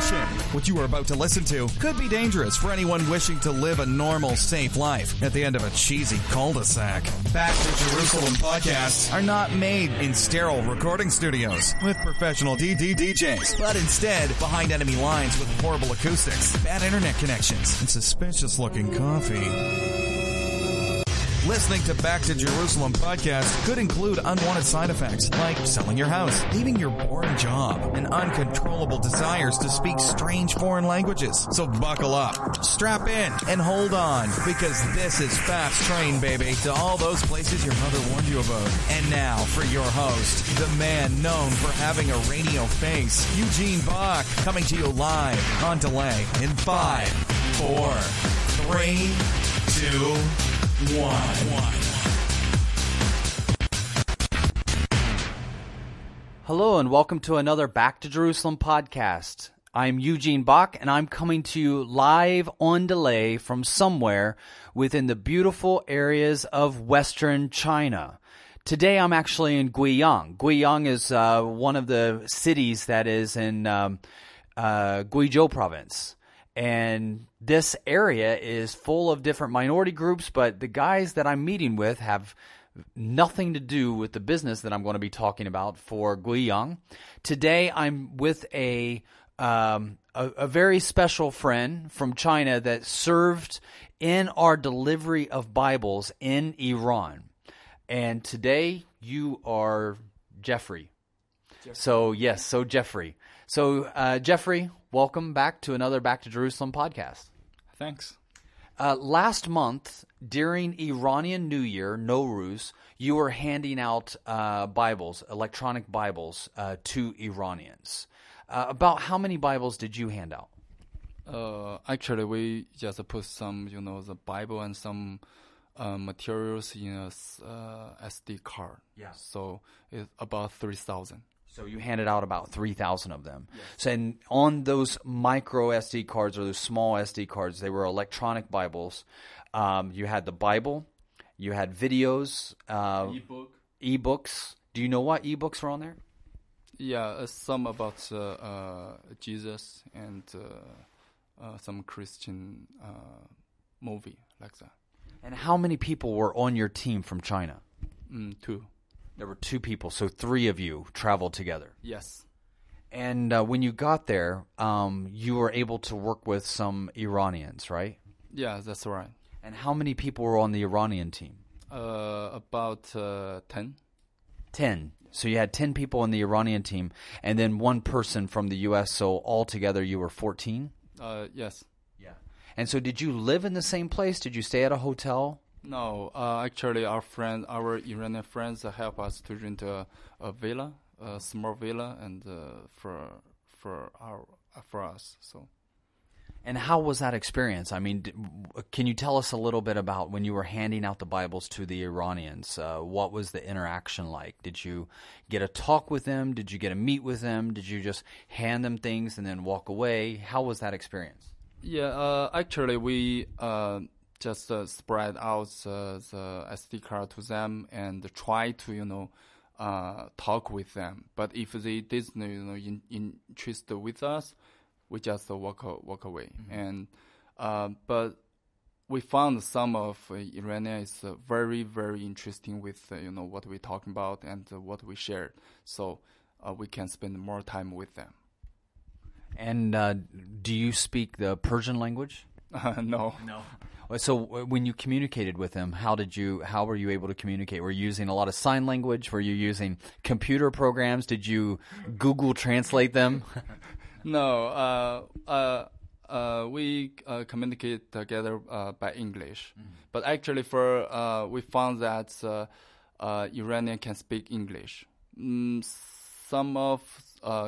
caution. What you are about to listen to could be dangerous for anyone wishing to live a normal, safe life at the end of a cheesy cul-de-sac. Back to Jerusalem podcasts are not made in sterile recording studios with professional DD DJs, but instead behind enemy lines with horrible acoustics, bad internet connections, and suspicious looking coffee. Listening to Back to Jerusalem podcast could include unwanted side effects like selling your house, leaving your boring job, and uncontrollable desires to speak strange foreign languages. So buckle up, strap in, and hold on because this is Fast Train, baby, to all those places your mother warned you about. And now for your host, the man known for having a radio face, Eugene Bach, coming to you live on delay in five, four, three, two. Hello and welcome to another Back to Jerusalem podcast. I'm Eugene Bach and I'm coming to you live on delay from somewhere within the beautiful areas of Western China. Today I'm actually in Guiyang. Guiyang is uh, one of the cities that is in um, uh, Guizhou province. And this area is full of different minority groups, but the guys that I'm meeting with have nothing to do with the business that I'm going to be talking about for Guiyang. Today I'm with a, um, a, a very special friend from China that served in our delivery of Bibles in Iran. And today you are Jeffrey. Jeffrey. So, yes, so Jeffrey. So, uh, Jeffrey, welcome back to another Back to Jerusalem podcast. Thanks. Uh, last month, during Iranian New Year, Nowruz, you were handing out uh, Bibles, electronic Bibles, uh, to Iranians. Uh, about how many Bibles did you hand out? Uh, actually, we just put some, you know, the Bible and some uh, materials in a SD card. Yeah. So it's about three thousand. So you handed out about 3,000 of them. Yes. So and on those micro SD cards or those small SD cards, they were electronic Bibles. Um, you had the Bible, you had videos, uh, ebook, ebooks. Do you know what ebooks were on there? Yeah, uh, some about uh, uh Jesus and uh, uh, some Christian movie like that. And how many people were on your team from China? Mm, two. There were two people, so three of you traveled together. Yes. And uh, when you got there, um, you were able to work with some Iranians, right? Yeah, that's right. And how many people were on the Iranian team? Uh, about uh, 10. 10. So you had 10 people on the Iranian team, and then one person from the U.S., so altogether you were 14? Uh, yes. Yeah. And so did you live in the same place? Did you stay at a hotel? No, uh, actually, our friends, our Iranian friends, uh, help us to rent a, a villa, a small villa, and uh, for for our for us. So. And how was that experience? I mean, can you tell us a little bit about when you were handing out the Bibles to the Iranians? Uh, what was the interaction like? Did you get a talk with them? Did you get a meet with them? Did you just hand them things and then walk away? How was that experience? Yeah, uh, actually, we uh, just uh, spread out uh, the SD card to them and try to you know uh, talk with them. But if they didn't you know in, in interest with us, we just walk walk away. Mm-hmm. And uh, but we found some of uh, Iranian is uh, very very interesting with you know what we're talking about and what we shared. So we can spend more time with them. And do you speak the Persian language? no. No. So when you communicated with them, how did you? How were you able to communicate? Were you using a lot of sign language? Were you using computer programs? Did you Google Translate them? no. Uh, uh, uh, we uh, communicate together uh, by English, mm-hmm. but actually, for uh, we found that Iranian can speak English. Mm, some of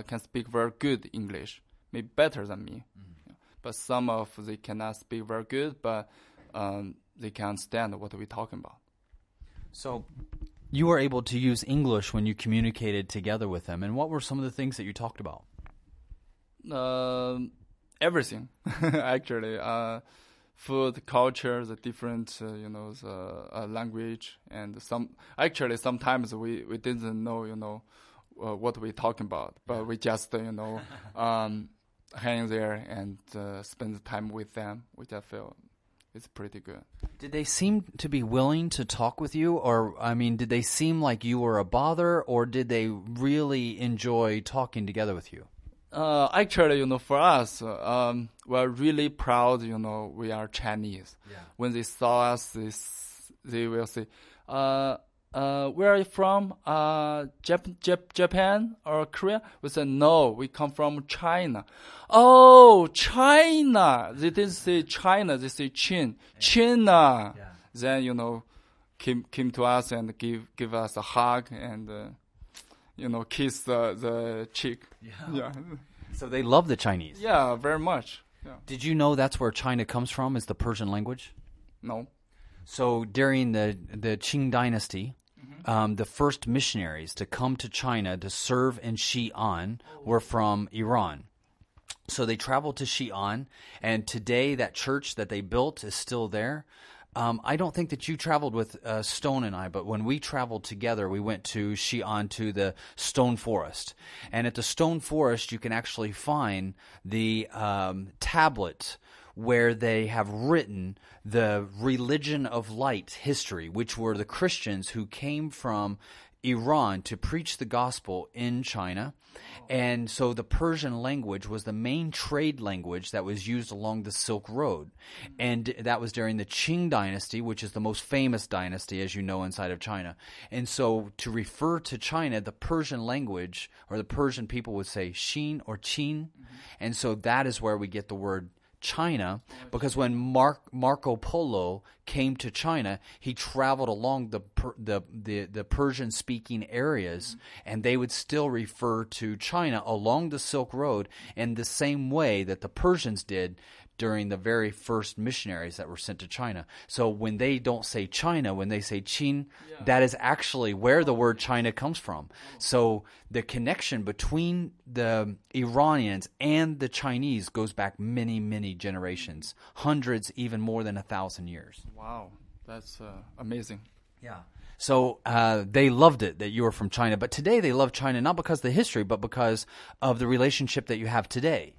can speak very good English, maybe better than me. Mm-hmm. But some of they cannot speak very good, but um, they can understand what we're talking about. So, you were able to use English when you communicated together with them, and what were some of the things that you talked about? Uh, everything, actually. Uh, food, culture, the different, uh, you know, the uh, language, and some. Actually, sometimes we, we didn't know, you know, uh, what we're talking about, but we just, you know, um, hang there and uh, spend time with them. which I feel it's pretty good. Did they seem to be willing to talk with you, or I mean, did they seem like you were a bother, or did they really enjoy talking together with you? Uh, actually, you know, for us, um, we're really proud. You know, we are Chinese. Yeah. When they saw us, they, they will say, uh, uh, "Where are you from? Uh, Jap- Jap- Japan or Korea?" We said, "No, we come from China." Oh, China! They didn't say China. They say Chin, China. Yeah. Then you know, came came to us and give give us a hug and. Uh, you know, kiss the, the cheek. Yeah. So they love the Chinese. Yeah, very much. Yeah. Did you know that's where China comes from? Is the Persian language? No. So during the the Qing dynasty, um, the first missionaries to come to China to serve in Xi'an were from Iran. So they traveled to Xi'an, and today that church that they built is still there. Um, I don't think that you traveled with uh, Stone and I, but when we traveled together, we went to Xi'an to the Stone Forest, and at the Stone Forest, you can actually find the um, tablet where they have written the religion of light history, which were the Christians who came from Iran to preach the gospel in China. And so the Persian language was the main trade language that was used along the Silk Road. And that was during the Qing dynasty, which is the most famous dynasty, as you know, inside of China. And so to refer to China, the Persian language or the Persian people would say Xin or Qin. And so that is where we get the word China because when Marco Polo came to China, he traveled along the the the, the Persian speaking areas, and they would still refer to China along the Silk Road in the same way that the Persians did during the very first missionaries that were sent to China. So when they don't say China, when they say Qin, that is actually where the word China comes from. So the connection between the Iranians and the Chinese goes back many, many generations, hundreds, even more than a thousand years. Wow. That's uh, amazing. Yeah. So uh, they loved it that you were from China, but today they love China not because of the history, but because of the relationship that you have today.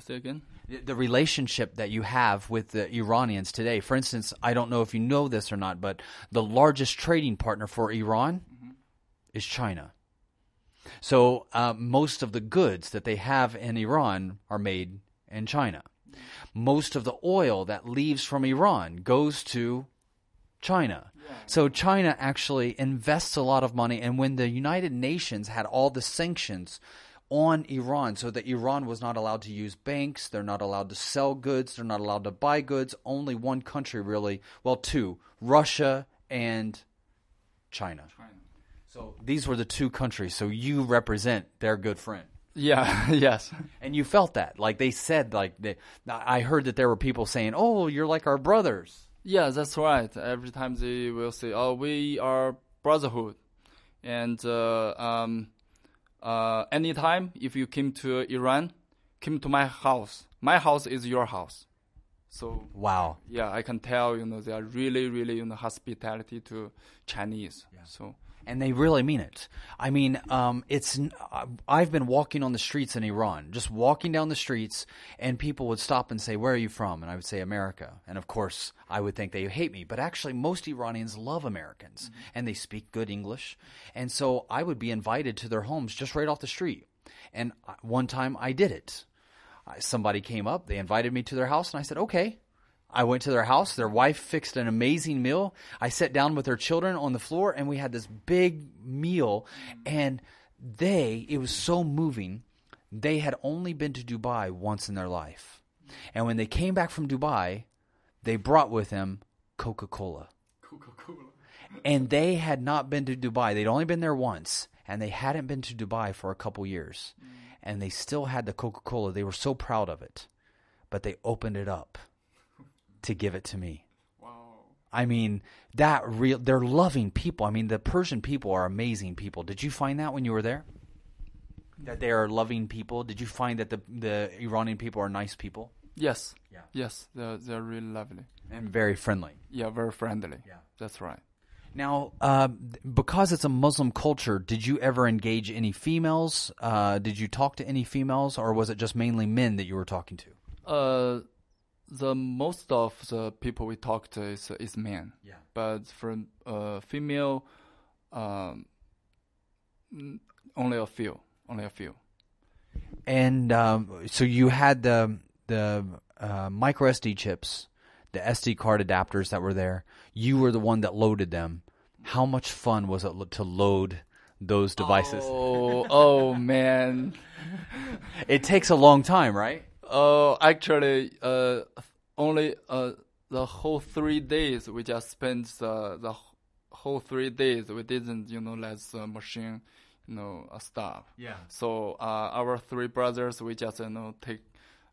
Say again? the- the relationship that you have with the Iranians today. For instance, I don't know if you know this or not, but the largest trading partner for Iran is China. So uh, most of the goods that they have in Iran are made in China. Most of the oil that leaves from Iran goes to China. So China actually invests a lot of money. And when the United Nations had all the sanctions on Iran, so that Iran was not allowed to use banks, they're not allowed to sell goods, they're not allowed to buy goods. Only one country really, well, two, Russia and China. So these were the two countries. So you represent their good friend. Yeah, yes. And you felt that. Like they said, like they, I heard that there were people saying, "Oh, you're like our brothers." Yeah, that's right. Every time they will say, "Oh, we are brotherhood," and uh, um, uh, anytime if you came to Iran, came to my house. My house is your house. So Wow. yeah, I can tell you know they are really, really you know hospitality to Chinese. So and they really mean it. I mean, um, it's. uh, I've been walking on the streets in Iran, just walking down the streets, and people would stop and say, "Where are you from?" And I would say, "America." And of course, I would think they hate me, but actually, most Iranians love Americans, and they speak good English. And so, I would be invited to their homes just right off the street. And uh, one time, I did it. Somebody came up, they invited me to their house, and I said, "Okay." I went to their house. Their wife fixed an amazing meal. I sat down with their children on the floor and we had this big meal. And they, it was so moving. They had only been to Dubai once in their life. And when they came back from Dubai, they brought with them Coca Cola. Coca Cola. and they had not been to Dubai. They'd only been there once. And they hadn't been to Dubai for a couple years. And they still had the Coca Cola. They were so proud of it. But they opened it up to give it to me. Wow. I mean, that real they're loving people. I mean, the Persian people are amazing people. Did you find that when you were there? That they are loving people? Did you find that the the Iranian people are nice people yes, Yeah. yes, they're they're really lovely. and very friendly? Yeah, very friendly. Yeah. that's right. Now, uh, because it's a Muslim culture, did you ever engage any females? Uh, did you talk to any females, or was it just mainly men that you were talking to? Uh, the most of the people we talk to is is men. Yeah. But for uh female, um, only a few. Only a few. And um, so you had the the uh, micro SD chips, the SD card adapters that were there. You were the one that loaded them. How much fun was it lo- to load those devices? Oh, oh man. It takes a long time, right? Uh, actually, uh, only uh the whole three days we just spent the the whole three days we didn't you know let the machine you know uh, stop. Yeah. So uh, our three brothers we just you know take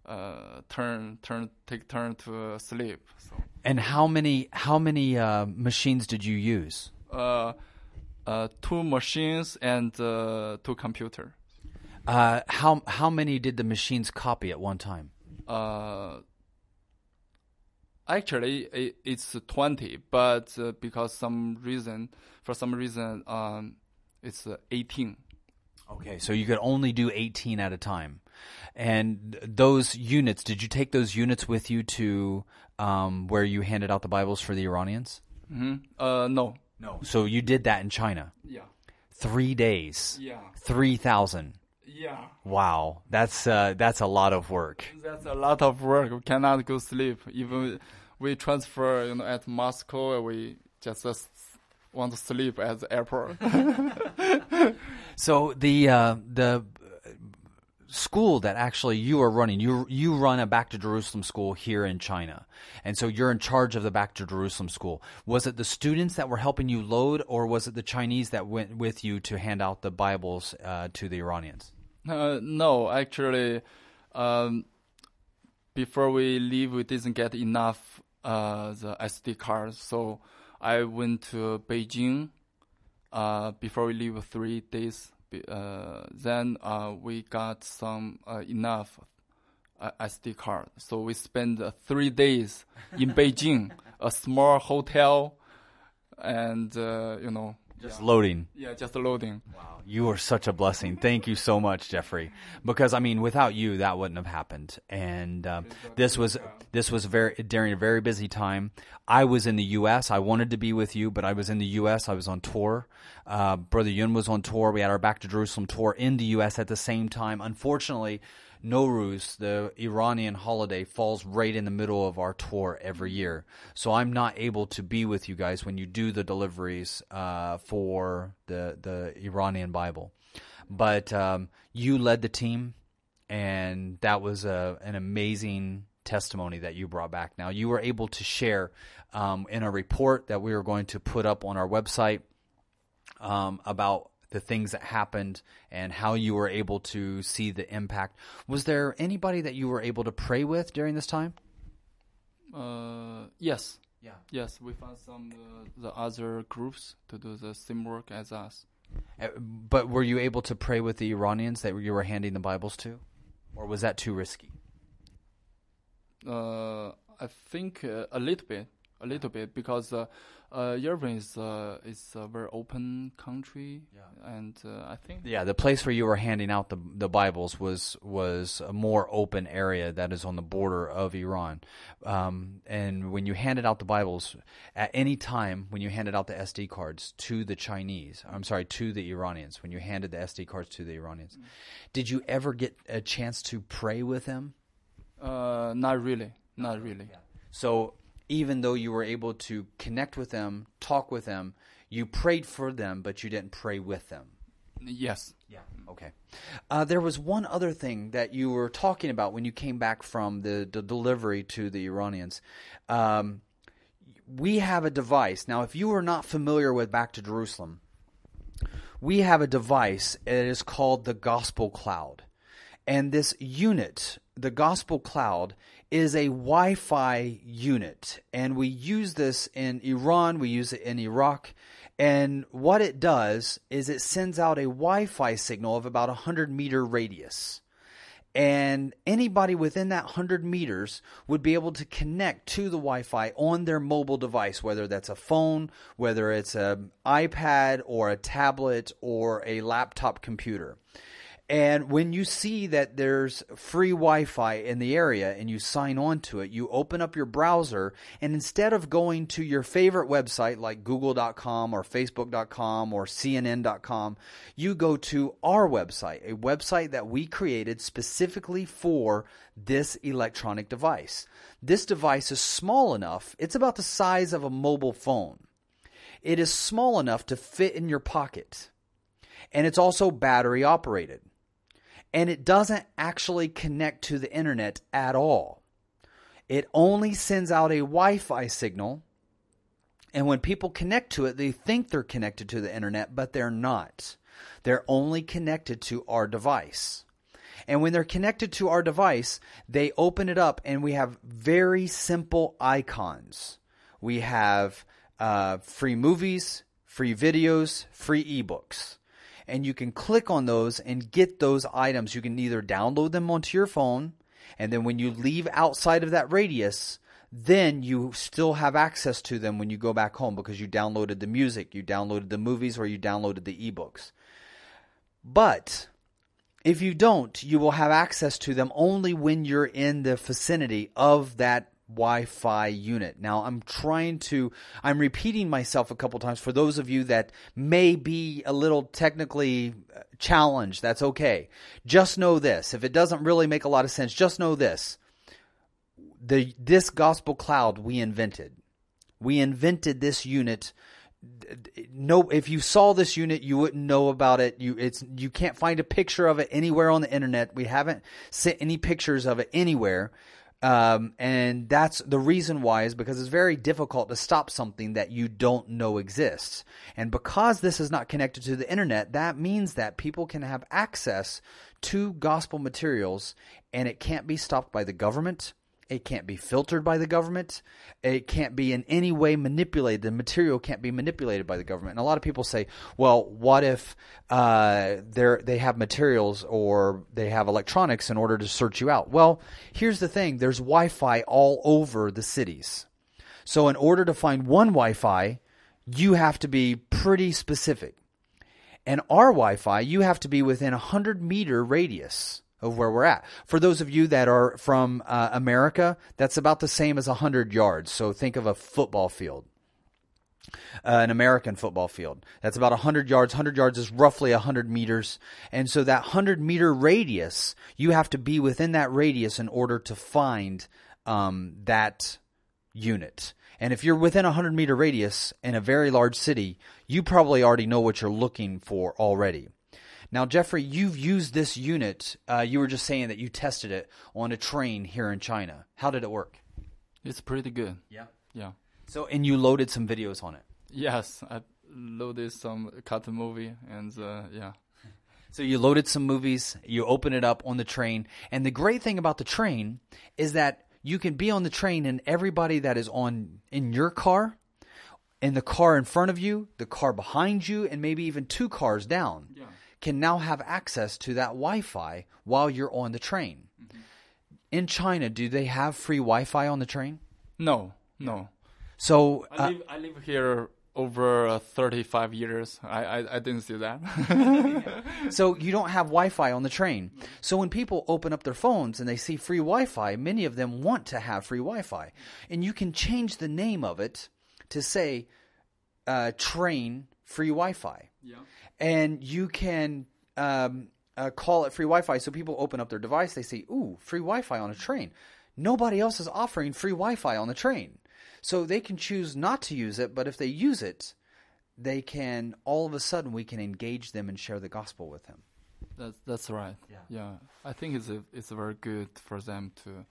uh turn turn take turn to uh, sleep. So And how many how many uh, machines did you use? uh, uh two machines and uh, two computer. Uh, how how many did the machines copy at one time? Uh, actually, it, it's 20, but uh, because some reason, for some reason, um, it's uh, 18. Okay, so you could only do 18 at a time. And those units, did you take those units with you to um, where you handed out the Bibles for the Iranians? hmm Uh, no. No. So you did that in China. Yeah. Three days. Yeah. 3,000. Yeah. Wow. That's, uh, that's a lot of work. That's a lot of work. We cannot go sleep. Even we transfer, you know, at Moscow, we just uh, want to sleep at the airport. So the uh, the school that actually you are running, you you run a Back to Jerusalem school here in China, and so you're in charge of the Back to Jerusalem school. Was it the students that were helping you load, or was it the Chinese that went with you to hand out the Bibles uh, to the Iranians? Uh, no, actually, um, before we leave, we didn't get enough uh, the SD cards, so I went to Beijing. Uh, before we leave, three days. Uh, then uh, we got some uh, enough uh, SD card, so we spent uh, three days in Beijing, a small hotel, and uh, you know, Just loading. yeah, just loading. Wow, you are such a blessing. Thank you so much, Jeffrey. Because I mean, without you, that wouldn't have happened. And um, this was this was very during a very busy time. I was in the U.S. I wanted to be with you, but I was in the U.S. I was on tour. Uh, Brother Yun was on tour. We had our Back to Jerusalem tour in the U.S. at the same time. Unfortunately, Nowruz, the Iranian holiday, falls right in the middle of our tour every year. So I'm not able to be with you guys when you do the deliveries uh, for the the Iranian Bible. But um, you led the team, and that was a, an amazing testimony that you brought back. Now you were able to share um, in a report that we were going to put up on our website um, about the things that happened and how you were able to see the impact. Was there anybody that you were able to pray with during this time? Uh, yes. Yeah. Yes, we found some uh, the other groups to do the same work as us. Uh, But were you able to pray with the Iranians that you were handing the Bibles to? Or was that too risky? Uh, I think uh, a little bit, a little bit, because uh, is uh, is a very open country, and uh, I think Yeah, the place where you were handing out the the Bibles was was a more open area that is on the border of Iran. Um, and when you handed out the Bibles, at any time when you handed out the SD cards to the Chinese, I'm sorry, to the Iranians, when you handed the SD cards to the Iranians, did you ever get a chance to pray with them? uh, not really, not really. So even though you were able to connect with them, talk with them, you prayed for them, but you didn't pray with them. Yes. Yeah. Okay. Uh, there was one other thing that you were talking about when you came back from the, the delivery to the Iranians. Um, we have a device. Now, if you are not familiar with Back to Jerusalem, we have a device. It is called the Gospel Cloud. And this unit, the Gospel Cloud, is a Wi Fi unit. And we use this in Iran, we use it in Iraq. And what it does is it sends out a Wi Fi signal of about a 100 meter radius. and anybody within that 100 meters would be able to connect to the Wi-Fi on their mobile device, whether that's a phone, whether it's an iPad or a tablet or a laptop computer. And when you see that there's free Wi Fi in the area and you sign on to it, you open up your browser and instead of going to your favorite website like google.com or facebook.com or cnn.com, you go to our website, a website that we created specifically for this electronic device. This device is small enough, it's about the size of a mobile phone. It is small enough to fit in your pocket. And it's also battery operated and it doesn't actually connect to the internet at all. It only sends out a Wi Fi signal, and when people connect to it, they think they're connected to the internet, but they're not. They're only connected to our device. And when they're connected to our device, they open it up, and we have very simple icons. We have uh, free movies, free videos, free ebooks and you can click on those and get those items. You can either download them onto your phone, and then when you leave outside of that radius, then you still have access to them when you go back home because you downloaded the music, you downloaded the movies, or you downloaded the ebooks. But if you don't, you will have access to them only when you're in the vicinity of that Wi-Fi unit. Now I'm trying to I'm repeating myself a couple times for those of you that may be a little technically uh, challenged. That's okay. Just know this. If it doesn't really make a lot of sense, just know this. The this gospel cloud we invented. We invented this unit no if you saw this unit you wouldn't know about it you it's you can't find a picture of it anywhere on the internet we haven't sent any pictures of it anywhere um, and that's the reason why is because it's very difficult to stop something that you don't know exists. And because this is not connected to the internet, that means that people can have access to gospel materials and it can't be stopped by the government. It can't be filtered by the government. It can't be in any way manipulated. The material can't be manipulated by the government. And a lot of people say, well, what if uh, they have materials or they have electronics in order to search you out? Well, here's the thing there's Wi Fi all over the cities. So, in order to find one Wi Fi, you have to be pretty specific. And our Wi Fi, you have to be within a 100 meter radius of where we're at. For those of you that are from uh, America, that's about the same as 100 yards. So think of a football field. Uh, an American football field. That's about 100 yards. 100 yards is roughly 100 meters. And so that 100 meter radius, you have to be within that radius in order to find um, that unit. And if you're within a 100 meter radius in a very large city, you probably already know what you're looking for already. Now, Jeffrey, you've used this unit. Uh, you were just saying that you tested it on a train here in China. How did it work? It's pretty good. Yeah. Yeah. So, and you loaded some videos on it. Yes, I loaded some cartoon movie, and uh, yeah. So you loaded some movies. You open it up on the train, and the great thing about the train is that you can be on the train, and everybody that is on in your car, in the car in front of you, the car behind you, and maybe even two cars down. Yeah can now have access to that Wi Fi while you're on the train. Mm-hmm. In China, do they have free Wi Fi on the train? No, no. So uh, I, live, I live here over uh, 35 years. I, I, I didn't see that. so you don't have Wi Fi on the train. So when people open up their phones and they see free Wi Fi, many of them want to have free Wi Fi. And you can change the name of it to say uh, train free Wi Fi. Yeah and you can um, uh, call it free Wi-Fi. So people open up their device, they say, "Ooh, free Wi-Fi on a train." Nobody else is offering free Wi-Fi on the train, so they can choose not to use it. But if they use it, they can all of a sudden we can engage them and share the gospel with them. That's that's right. Yeah, yeah. I think it's a, it's very good for them to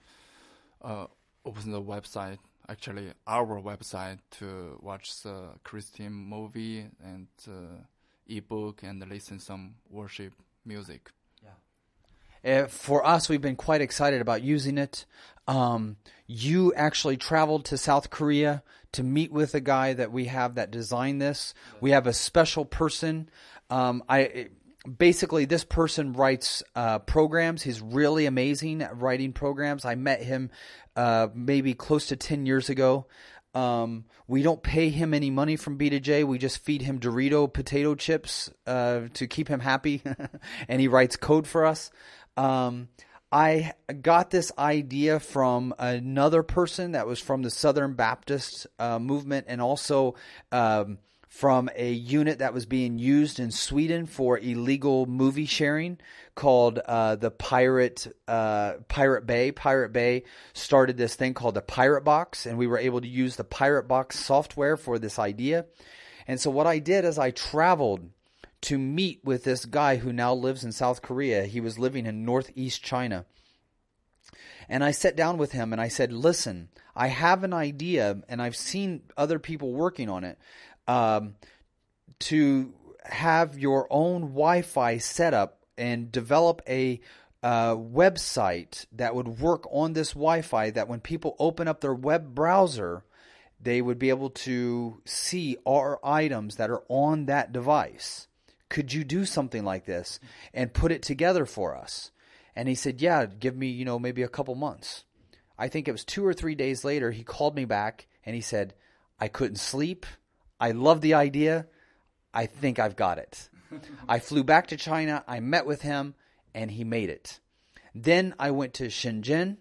uh, open the website. Actually, our website to watch the Christian movie and. Uh, ebook and listen some worship music. Yeah. Uh, for us, we've been quite excited about using it. Um, you actually traveled to South Korea to meet with a guy that we have that designed this. We have a special person. Um, I basically this person writes uh, programs. He's really amazing at writing programs. I met him uh, maybe close to 10 years ago. Um, we don't pay him any money from b2j we just feed him dorito potato chips uh, to keep him happy. And he writes code for us. Um, i got this idea from another person that was from the southern baptist uh, movement and also um, from a unit that was being used in Sweden for illegal movie sharing called uh, the Pirate uh, Pirate Bay. Pirate Bay started this thing called the Pirate Box, and we were able to use the Pirate Box software for this idea. And so what I did is I traveled to meet with this guy who now lives in South Korea. He was living in northeast China. And I sat down with him and I said, Listen, I have an idea and I've seen other people working on it um, to have your own Wi-Fi setup and develop a uh, website that would work on this Wi-Fi. That when people open up their web browser, they would be able to see our items that are on that device. Could you do something like this and put it together for us? And he said, "Yeah, give me, you know, maybe a couple months." I think it was 2 or 3 days later he called me back and he said, "I couldn't sleep. I love the idea. I think I've got it. I flew back to China. I met with him, and he made it. Then I went to Shenzhen.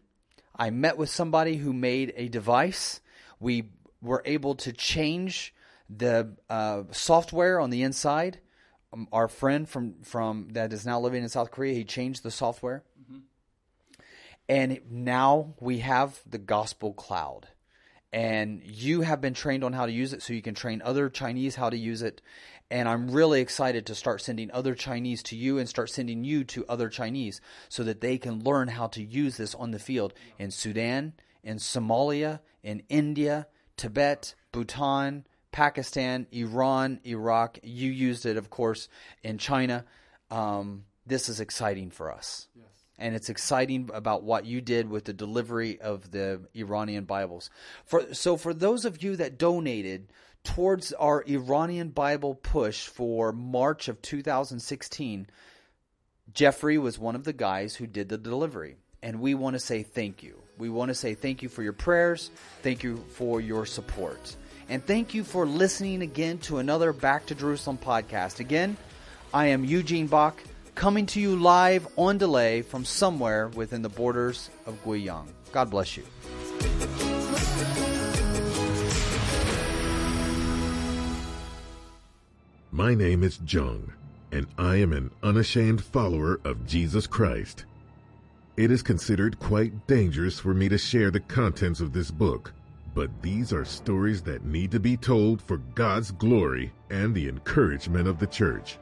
I met with somebody who made a device. We were able to change the uh, software on the inside. Um, our friend from from that is now living in South Korea, he changed the software, mm-hmm. and now we have the Gospel Cloud and you have been trained on how to use it so you can train other Chinese how to use it. And I'm really excited to start sending other Chinese to you and start sending you to other Chinese so that they can learn how to use this on the field in Sudan, in Somalia, in India, Tibet, Bhutan, Pakistan, Iran, Iraq. You used it, of course, in China. Um, this is exciting for us. Yes and it's exciting about what you did with the delivery of the Iranian Bibles. For so for those of you that donated towards our Iranian Bible push for March of 2016, Jeffrey was one of the guys who did the delivery. And we want to say thank you. We want to say thank you for your prayers. Thank you for your support. And thank you for listening again to another Back to Jerusalem podcast. Again, I am Eugene Bach coming to you live on delay from somewhere within the borders of Guiyang. God bless you. My name is Jung, and I am an unashamed follower of Jesus Christ. It is considered quite dangerous for me to share the contents of this book, but these are stories that need to be told for God's glory and the encouragement of the church.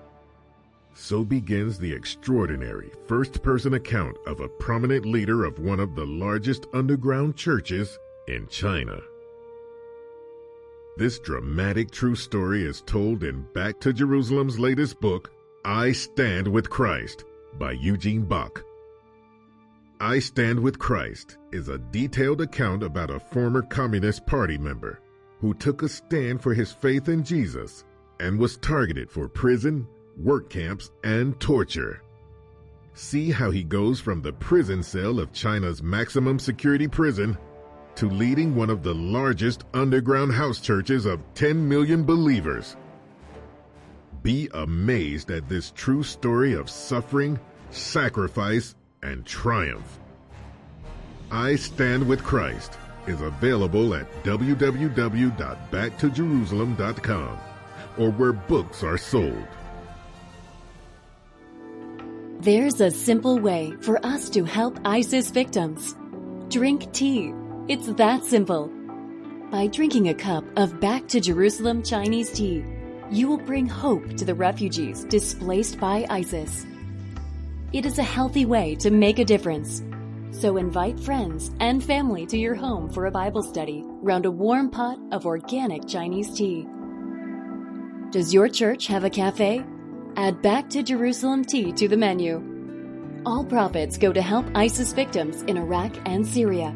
So begins the extraordinary first person account of a prominent leader of one of the largest underground churches in China. This dramatic true story is told in Back to Jerusalem's latest book, I Stand with Christ, by Eugene Bach. I Stand with Christ is a detailed account about a former Communist Party member who took a stand for his faith in Jesus and was targeted for prison work camps, and torture. See how he goes from the prison cell of China's maximum security prison to leading one of the largest underground house churches of 10 million believers. Be amazed at this true story of suffering, sacrifice, and triumph. I Stand with Christ is available at www.backtojerusalem.com or where books are sold. There's a simple way for us to help ISIS victims. Drink tea. It's that simple. By drinking a cup of Back to Jerusalem Chinese tea, you will bring hope to the refugees displaced by ISIS. It is a healthy way to make a difference. So invite friends and family to your home for a Bible study round a warm pot of organic Chinese tea. Does your church have a cafe? Add Back to Jerusalem tea to the menu. All profits go to help ISIS victims in Iraq and Syria.